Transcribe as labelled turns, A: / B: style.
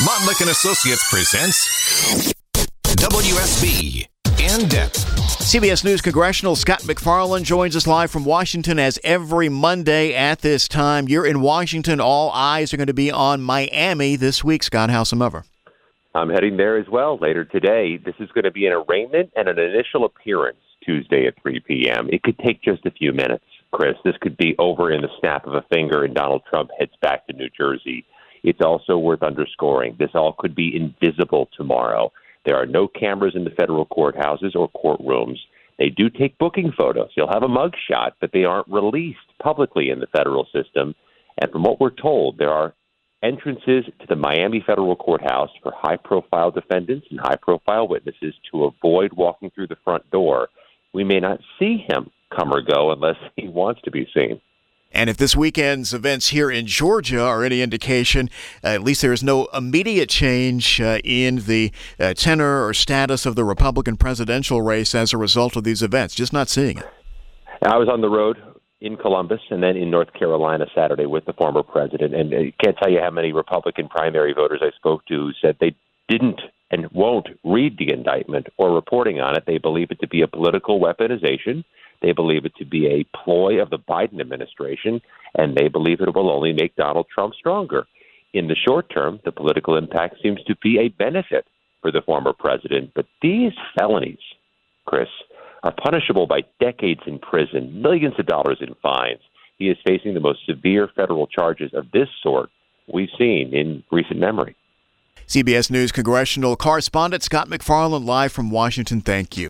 A: Montlick and Associates presents WSB In Depth.
B: CBS News congressional Scott MacFarlane joins us live from Washington as every Monday at this time. You're in Washington. All eyes are going to be on Miami this week. Scott, howsomever.
C: I'm heading there as well later today. This is going to be an arraignment and an initial appearance Tuesday at 3 p.m. It could take just a few minutes, Chris. This could be over in the snap of a finger, and Donald Trump heads back to New Jersey. It's also worth underscoring this all could be invisible tomorrow. There are no cameras in the federal courthouses or courtrooms. They do take booking photos. You'll have a mugshot, but they aren't released publicly in the federal system. And from what we're told, there are entrances to the Miami federal courthouse for high profile defendants and high profile witnesses to avoid walking through the front door. We may not see him come or go unless he wants to be seen.
B: And if this weekend's events here in Georgia are any indication, uh, at least there is no immediate change uh, in the uh, tenor or status of the Republican presidential race as a result of these events. Just not seeing it.
C: I was on the road in Columbus and then in North Carolina Saturday with the former president, and I can't tell you how many Republican primary voters I spoke to who said they didn't and won't read the indictment or reporting on it. They believe it to be a political weaponization they believe it to be a ploy of the Biden administration, and they believe it will only make Donald Trump stronger. In the short term, the political impact seems to be a benefit for the former president. But these felonies, Chris, are punishable by decades in prison, millions of dollars in fines. He is facing the most severe federal charges of this sort we've seen in recent memory.
B: CBS News congressional correspondent Scott MacFarlane live from Washington. Thank you.